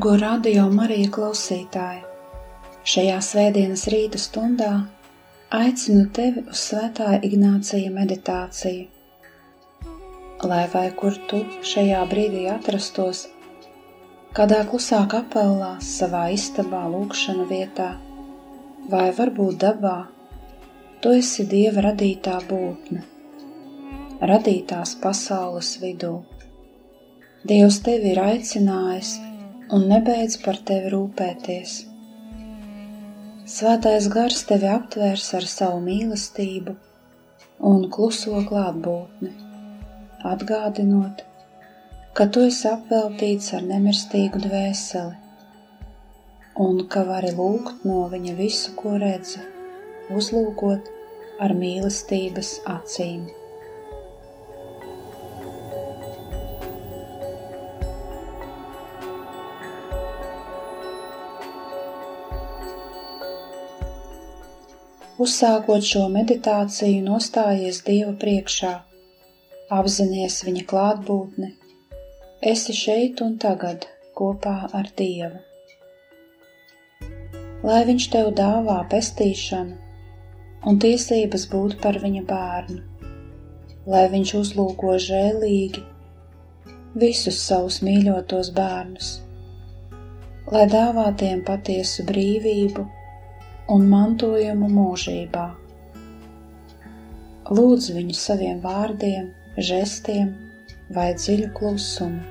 Dargo radio Marija klausītāji! Šajā svētdienas rīta stundā aicinu tevi uz svētā Ignācija meditāciju. Lai vai kur tu šajā brīdī atrastos, kādā klusā kapelā, savā istabā, lūkšana vietā, vai varbūt dabā, tu esi Dieva radītā būtne, radītās pasaules vidū. Dievs tevi ir aicinājis un nebeidz par tevi rūpēties. Svētais gars tevi aptvērs ar savu mīlestību un kluso klātbūtni, atgādinot, ka tu esi apveltīts ar nemirstīgu dvēseli un ka vari lūgt no viņa visu, ko redzi, uzlūkot ar mīlestības acīm. Uzsākot šo meditāciju, nostājies Dieva priekšā, apzināties Viņa klātbūtni, esi šeit un tagad kopā ar Dievu. Lai Viņš tev dāvā pestīšanu un tiesības būt par Viņa bērnu, lai Viņš uzlūko žēlīgi visus savus mīļotos bērnus, lai dāvā tiem patiesu brīvību un mantojumu mūžībā. Lūdzu viņu saviem vārdiem, žestiem vai dziļu klusumu.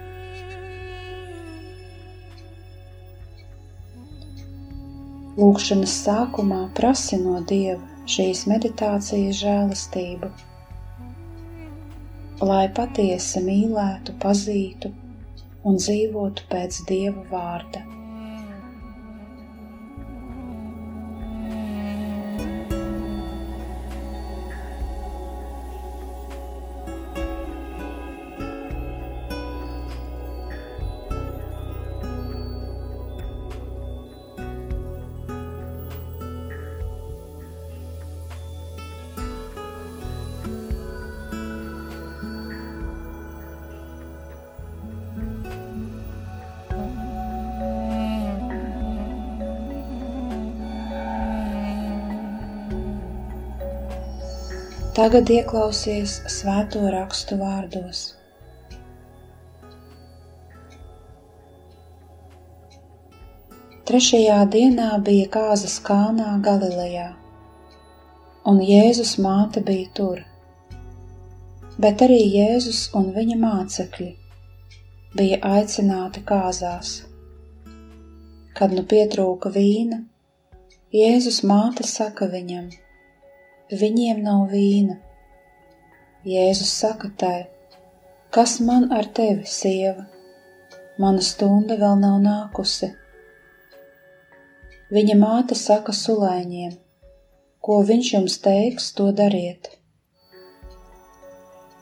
Lūkšanas sākumā prasi no Dieva šīs meditācijas žēlastību, lai patiesi mīlētu, pazītu un dzīvotu pēc Dieva vārda. Tagad ieklausies svēto rakstu vārdos. Trešajā dienā bija kāzas kānā Galilejā, un Jēzus māte bija tur. Bet arī Jēzus un viņa mācekļi bija aicināti kāzās. Kad nu pietrūka vīna, Jēzus māte saka viņam – viņiem nav vīna. Jēzus saka tai, kas man ar tevi, sieva? Mana stunda vēl nav nākusi. Viņa māte saka sulaiņiem, ko viņš jums teiks, to dariet.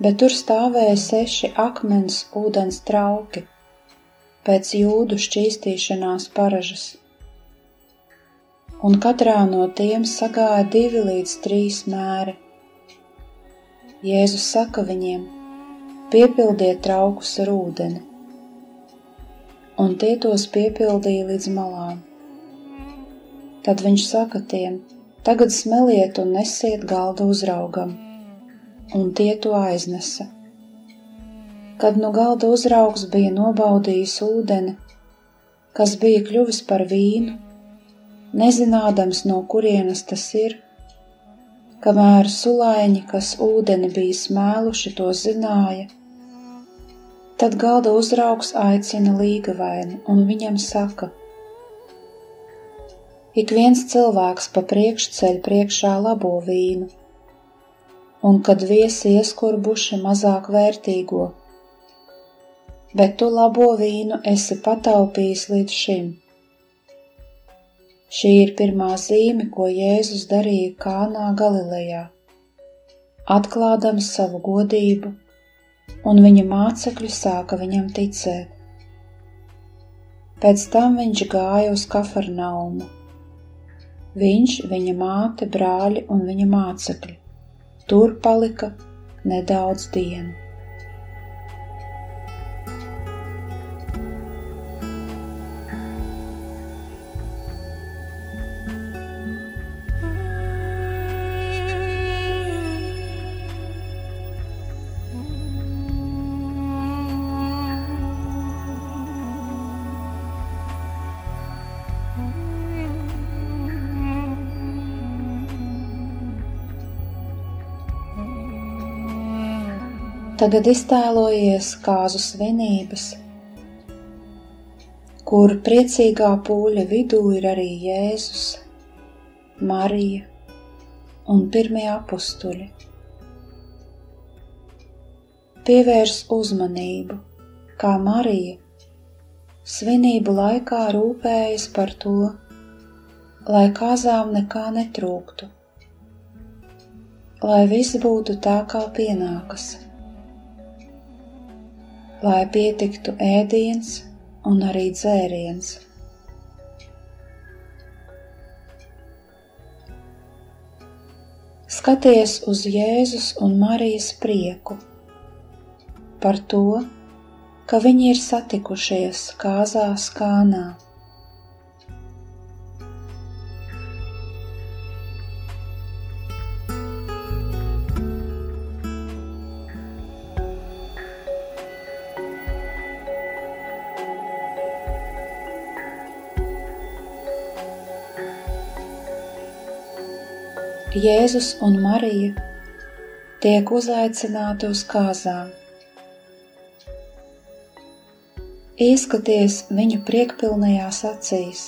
Bet tur stāvēja seši akmens ūdens trauki pēc jūdu šķīstīšanās paražas un katrā no tiem sagāja divi līdz trīs mēri. Jēzus saka viņiem: Piepildiet traukus ar ūdeni, un tie tos piepildīja līdz malām. Tad viņš saka tiem: Tagad smeliet un nesiet galda uzraugam, un tie to aiznesa. Kad nu galda uzraugs bija nobaudījis ūdeni, kas bija kļuvis par vīnu, nezinādams no kurienes tas ir, kamēr sulaiņi, kas ūdeni bija smēluši, to zināja. Tad galda uzraugs aicina līgavaini un viņam saka: Ik viens cilvēks pa priekšceļu priekšā labo vīnu, un kad viesi ieskurbuši mazāk vērtīgo, bet tu labo vīnu esi pataupījis līdz šim. Šī ir pirmā zīme, ko Jēzus darīja Kānā Galilejā, atklādams savu godību, un viņa mācekļi sāka viņam ticēt. Pēc tam viņš gāja uz Kafarnaumu. Viņš, viņa māte, brāļi un viņa mācekļi. Tur palika nedaudz dienu. Tagad iztēlojies kāzu svinības, kur priecīgā pūļa vidū ir arī Jēzus, Marija un pirmie apstuļi. Pievērs uzmanību, kā Marija svinību laikā rūpējas par to, lai kāzām nekā netrūktu, lai viss būtu tā, kā pienākas lai pietiktu ēdiens un arī dzēriens. Skaties uz Jēzus un Marijas prieku par to, ka viņi ir satikušies kāzā skānā. Jēzus un Marija tiek uzaicināti uz kāzām. Ieskaties viņu priekpilnajās acīs.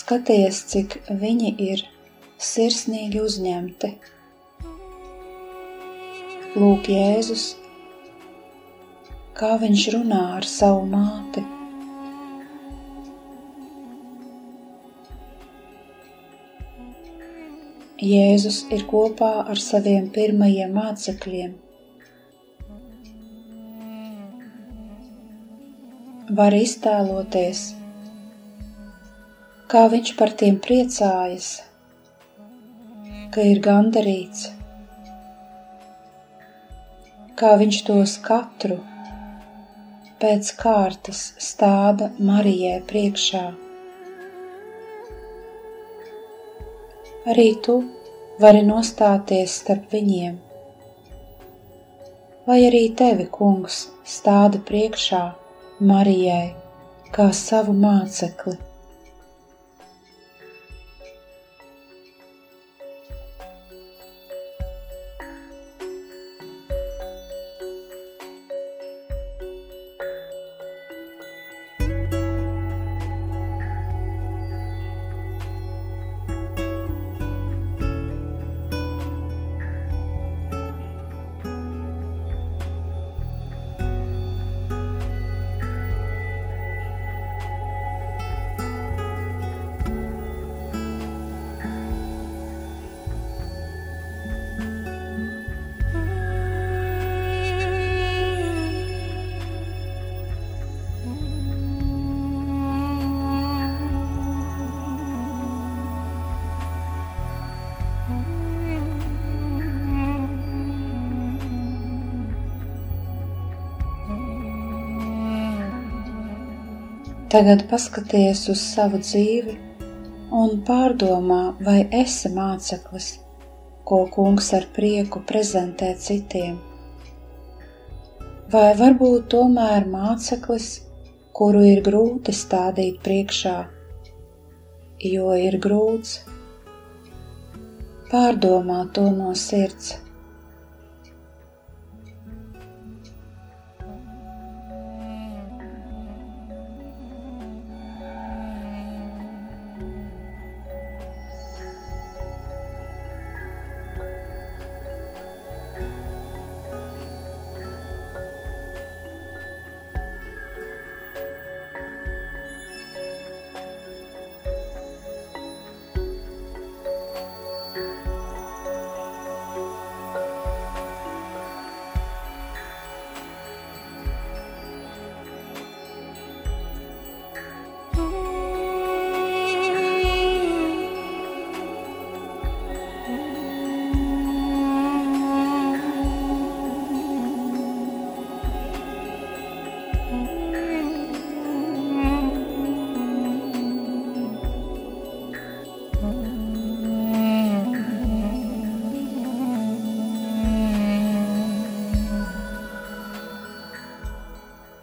Skaties, cik viņi ir sirsnīgi uzņemti. Lūk, Jēzus, kā viņš runā ar savu māti. Jēzus ir kopā ar saviem pirmajiem mācekļiem. Var iztēloties, kā viņš par tiem priecājas, ka ir gandarīts, kā viņš tos katru pēc kārtas stāda Marijai priekšā. Arī tu vari nostāties starp viņiem. Vai arī tevi, kungs, stāda priekšā Marijai kā savu mācekli? Tagad paskaties uz savu dzīvi un pārdomā, vai esi māceklis, ko kungs ar prieku prezentē citiem. Vai varbūt tomēr māceklis, kuru ir grūti stādīt priekšā, jo ir grūts. Pārdomā to no sirds.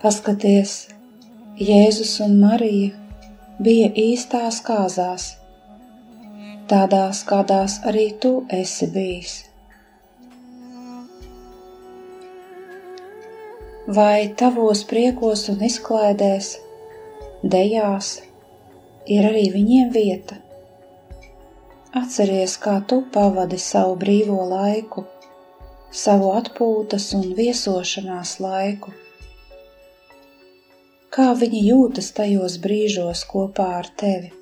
Paskaties, Jēzus un Marija bija īstās kāzās, tādās, kādās arī tu esi bijis. Vai tavos priekos un izklaidēs, dejās, ir arī viņiem vieta? Atceries, kā tu pavadi savu brīvo laiku, savu atpūtas un viesošanās laiku kā viņi jūtas tajos brīžos kopā ar tevi.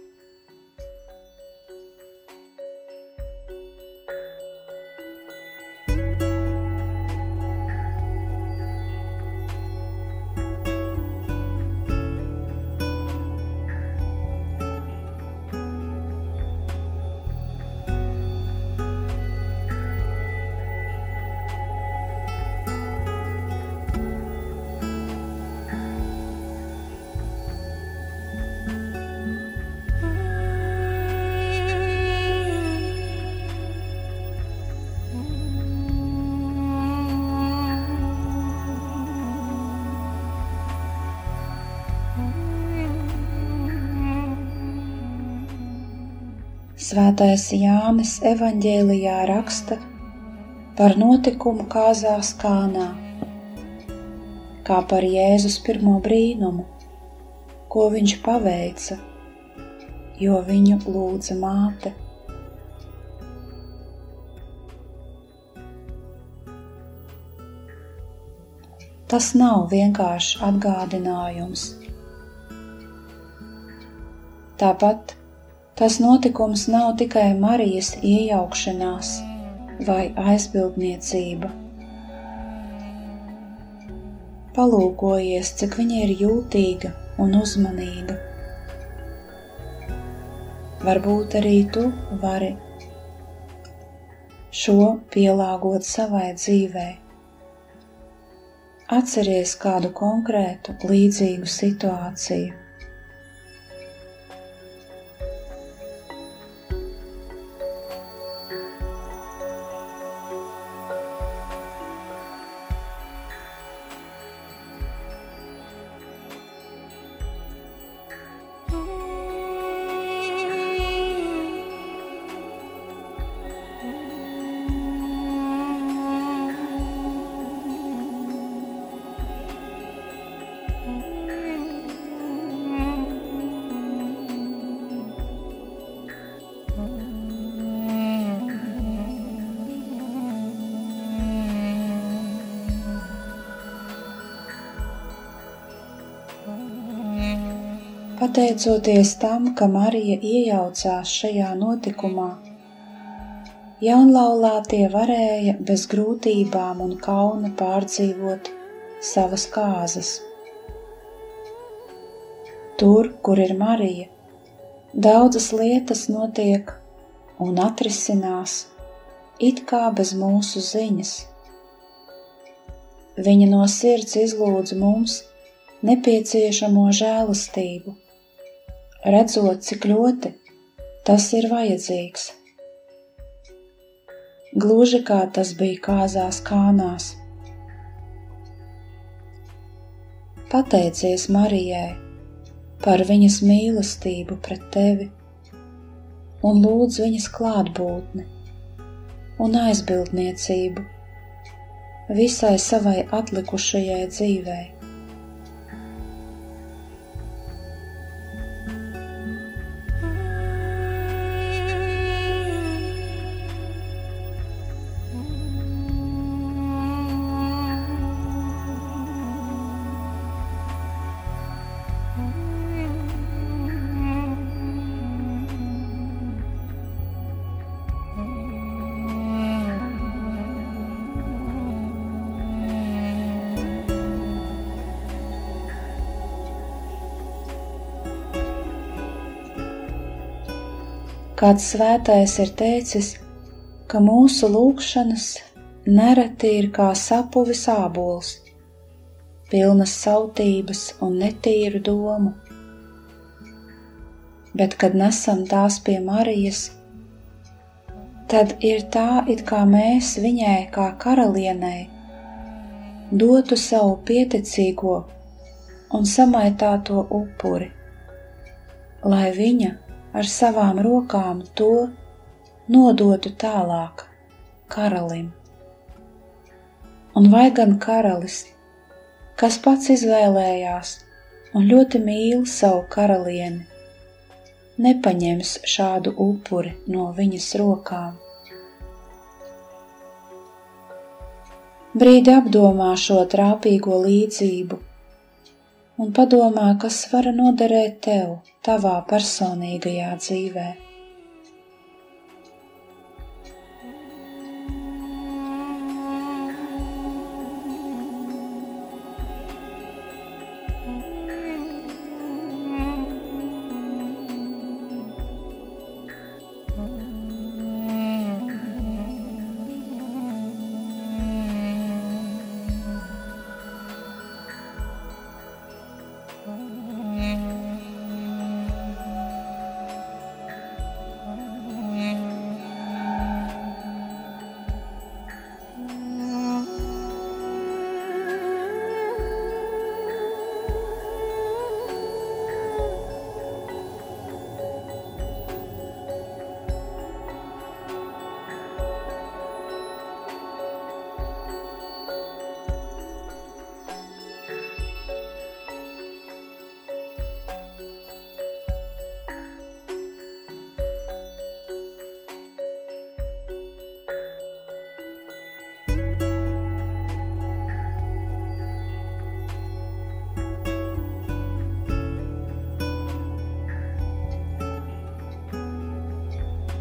Svētais Jānis evanģēlijā raksta par notikumu kāzās Kānā, kā par Jēzus pirmo brīnumu, ko viņš paveica, jo viņu lūdza māte. Tas nav vienkārši atgādinājums. Tāpat Tas notikums nav tikai Marijas iejaukšanās vai aizbildniecība. Palūkojies, cik viņa ir jūtīga un uzmanīga. Varbūt arī tu vari šo pielāgot savai dzīvei. Atceries kādu konkrētu līdzīgu situāciju. Pateicoties tam, ka Marija iejaucās šajā notikumā, jaunlaulātie varēja bez grūtībām un kauna pārdzīvot savas kāzas. Tur, kur ir Marija, daudzas lietas notiek un atrisinās it kā bez mūsu ziņas. Viņa no sirds izlūdz mums nepieciešamo žēlastību redzot, cik ļoti tas ir vajadzīgs. Gluži kā tas bija kāzās kānās. Pateicies Marijai par viņas mīlestību pret tevi un lūdz viņas klātbūtni un aizbildniecību visai savai atlikušajai dzīvei. Kāds svētais ir teicis, ka mūsu lūgšanas nereti ir kā sapuvis ābols, pilnas sautības un netīru domu. Bet, kad nesam tās pie Marijas, tad ir tā, it kā mēs viņai, kā karalienei, dotu savu pieticīgo un samaitāto upuri, lai viņa ar savām rokām to nodotu tālāk karalim. Un vai gan karalis, kas pats izvēlējās un ļoti mīl savu karalieni, nepaņems šādu upuri no viņas rokām? Brīdi apdomā šo trāpīgo līdzību un padomā, kas var noderēt tev, tavā personīgajā dzīvē.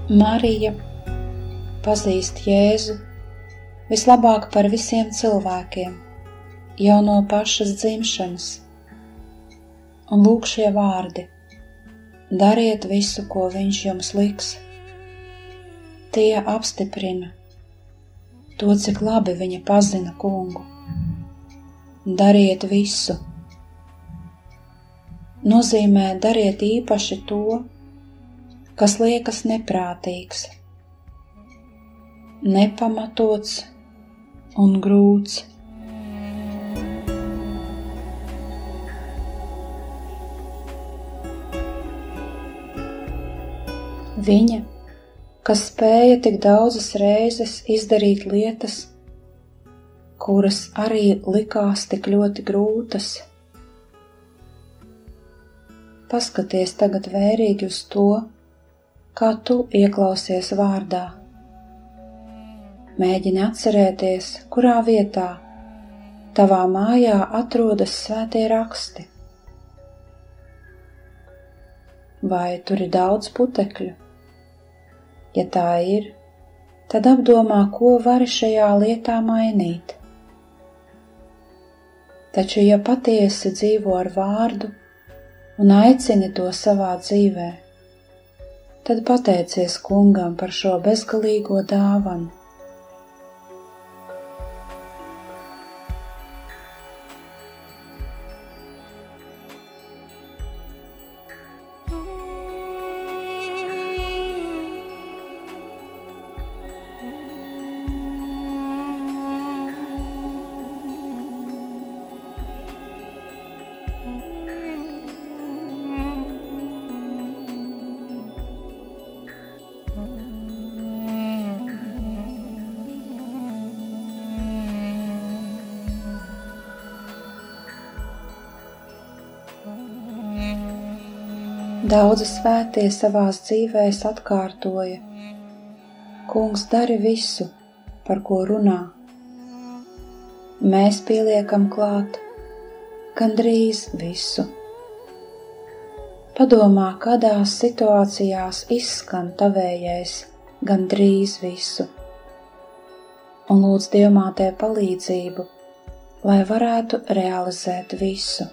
Marija pazīst Jēzu vislabāk par visiem cilvēkiem, jau no pašas dzimšanas. Un lūk šie vārdi: Dariet visu, ko Viņš jums liks. Tie apstiprina to, cik labi viņa pazina kungu. Dariet visu. Nozīmē dariet īpaši to, kas liekas neprātīgs, nepamatots un grūts. Viņa, kas spēja tik daudzas reizes izdarīt lietas, kuras arī likās tik ļoti grūtas. Paskaties tagad vērīgi uz to, kā tu ieklausies vārdā. Mēģini atcerēties, kurā vietā tavā mājā atrodas svētie raksti. Vai tur ir daudz putekļu? Ja tā ir, tad apdomā, ko vari šajā lietā mainīt. Taču, ja patiesi dzīvo ar vārdu un aicini to savā dzīvēm, tad pateicies kungam par šo bezgalīgo dāvanu. Daudzi svētie savās dzīvēs atkārtoja: Kungs dari visu, par ko runā. Mēs pieliekam klāt gandrīz visu. Padomā, kādās situācijās izskan tavējais gandrīz visu, un lūdz Dievmātē palīdzību, lai varētu realizēt visu.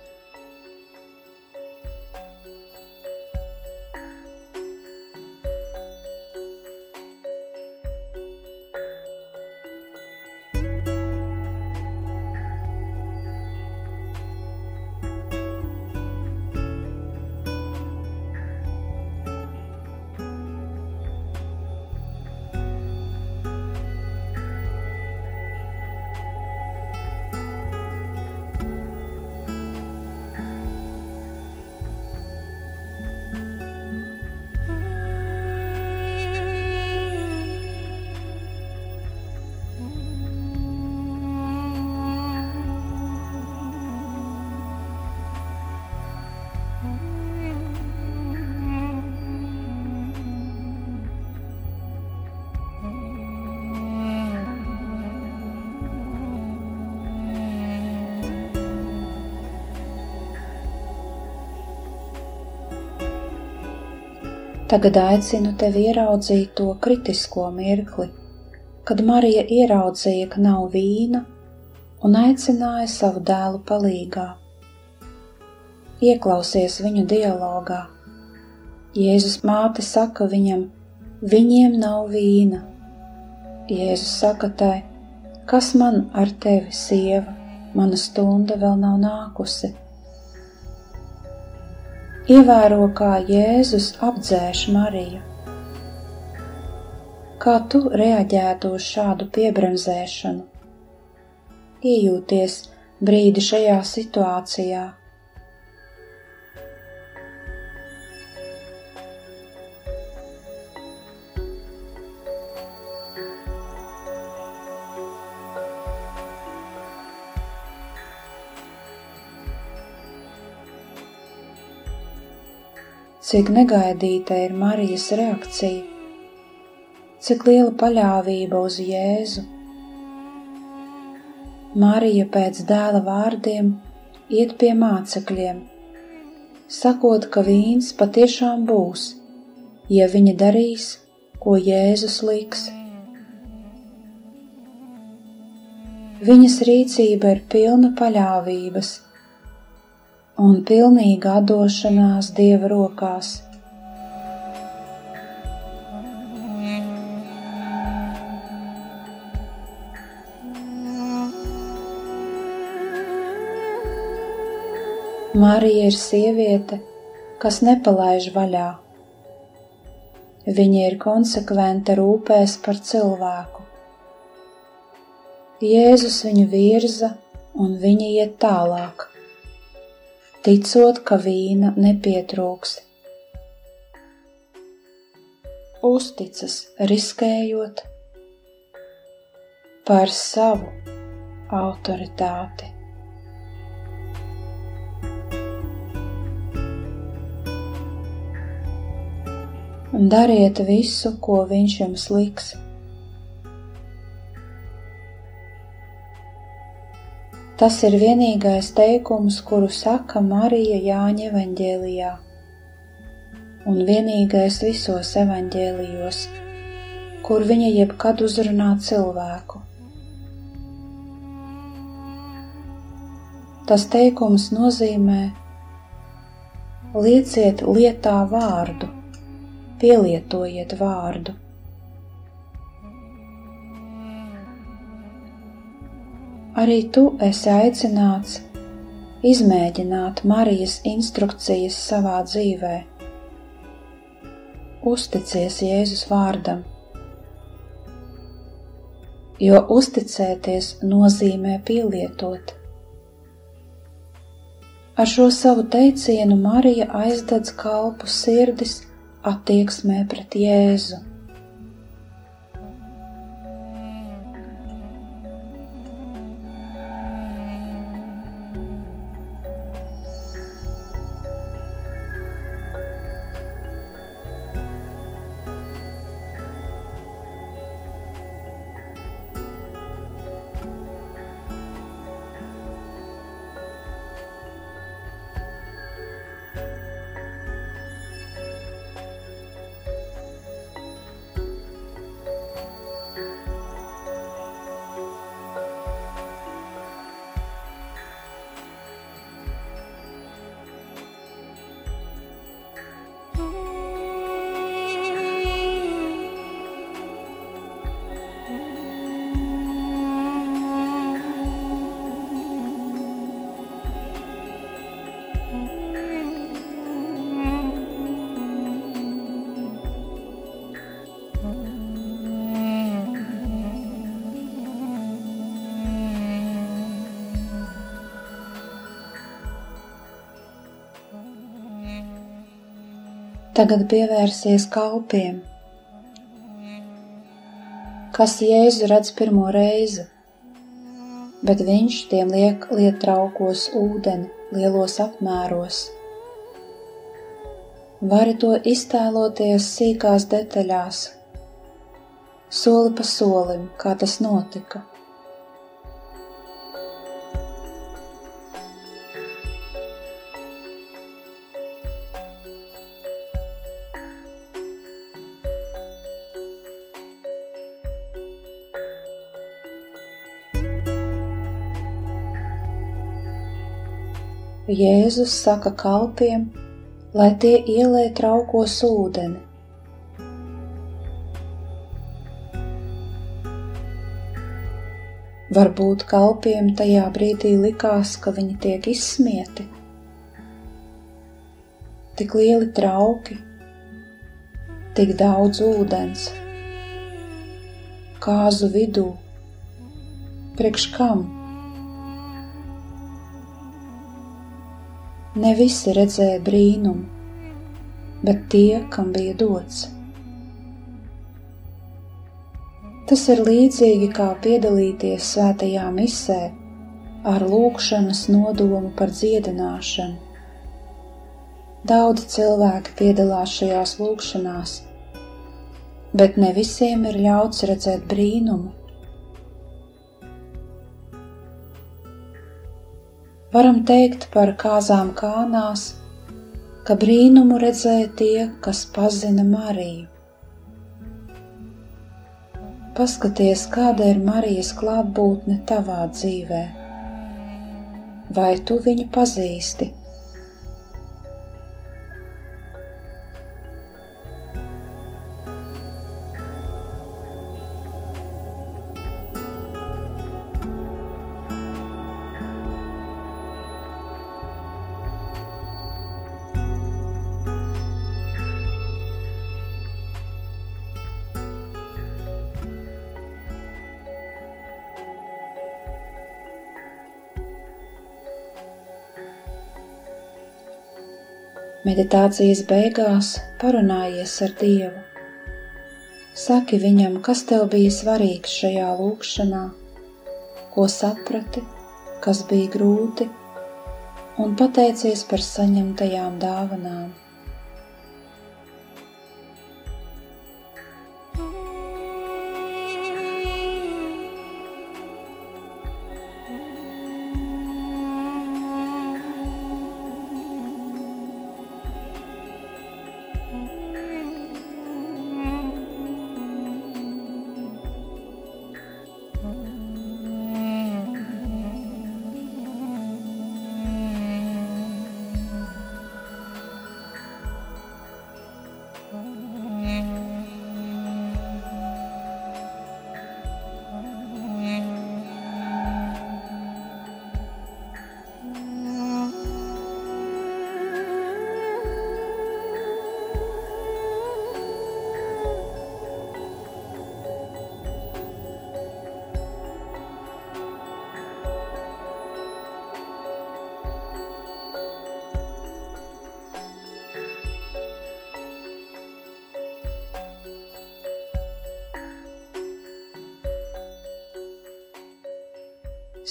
Tagad aicinu tevi ieraudzīt to kritisko mirkli, kad Marija ieraudzīja, ka nav vīna un aicināja savu dēlu palīgā. Ieklausies viņu dialogā. Jēzus māte saka viņam, viņiem nav vīna. Jēzus saka tai, kas man ar tevi, sieva, mana stunda vēl nav nākusi Ievēro, kā Jēzus apdzēš Mariju. Kā tu reaģētu uz šādu piebremzēšanu? Iejūties brīdi šajā situācijā cik negaidīta ir Marijas reakcija, cik liela paļāvība uz Jēzu. Marija pēc dēla vārdiem iet pie mācekļiem, sakot, ka vīns patiešām būs, ja viņa darīs, ko Jēzus liks. Viņas rīcība ir pilna paļāvības un pilnīga atdošanās Dieva rokās. Marija ir sieviete, kas nepalaiž vaļā. Viņa ir konsekventa rūpēs par cilvēku. Jēzus viņu virza un viņa iet tālāk ticot, ka vīna nepietrūks. Uzticas, riskējot par savu autoritāti. Dariet visu, ko viņš jums liks. Tas ir vienīgais teikums, kuru saka Marija Jāņa evaņģēlijā, un vienīgais visos evaņģēlijos, kur viņa jebkad uzrunā cilvēku. Tas teikums nozīmē: lieciet lietā vārdu, pielietojiet vārdu. Arī tu esi aicināts izmēģināt Marijas instrukcijas savā dzīvē. Uzticies Jēzus vārdam, jo uzticēties nozīmē pielietot. Ar šo savu teicienu Marija aizdedz kalpu sirdis attieksmē pret Jēzu. Tagad pievērsies kalpiem, kas Jēzu redz pirmo reizi, bet viņš tiem liek lietraukos ūdeni lielos apmēros. vari to iztēloties sīkās detaļās, soli pa solim, kā tas notika. Jēzus saka kalpiem, lai tie ielē traukos ūdeni. Varbūt kalpiem tajā brīdī likās, ka viņi tiek izsmieti. Tik lieli trauki, tik daudz ūdens, kāzu vidū, priekš kam? Ne visi redzēja brīnumu, bet tie, kam bija dots. Tas ir līdzīgi kā piedalīties svētajā misē ar lūkšanas nodomu par dziedināšanu. Daudzi cilvēki piedalās šajās lūkšanās, bet ne visiem ir ļauts redzēt brīnumu Varam teikt par kāzām kānās, ka brīnumu redzēja tie, kas pazina Mariju. Paskaties, kāda ir Marijas klātbūtne tavā dzīvē. Vai tu viņu pazīsti? Meditācijas beigās parunājies ar Dievu. Saki viņam, kas tev bija svarīgs šajā lūkšanā, ko saprati, kas bija grūti, un pateicies par saņemtajām dāvanām.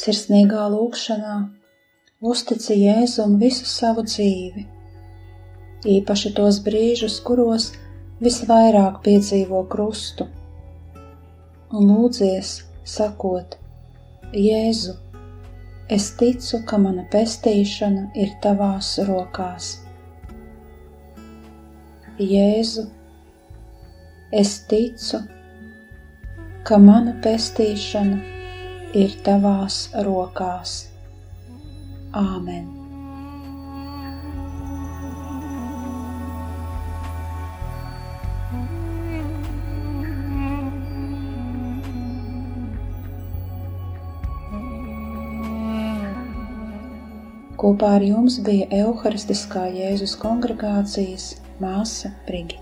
Sirsnīgā lūkšanā uztici Jēzum visu savu dzīvi, īpaši tos brīžus, kuros visvairāk piedzīvo krustu, un lūdzies, sakot: Jēzu, es ticu, ka mana pestīšana ir tavās rokās. Jēzu, es ticu, ka mana pestīšana ir tavās rokās. Āmen! Kopā ar jums bija Euharistiskā Jēzus kongregācijas māsa Brigita.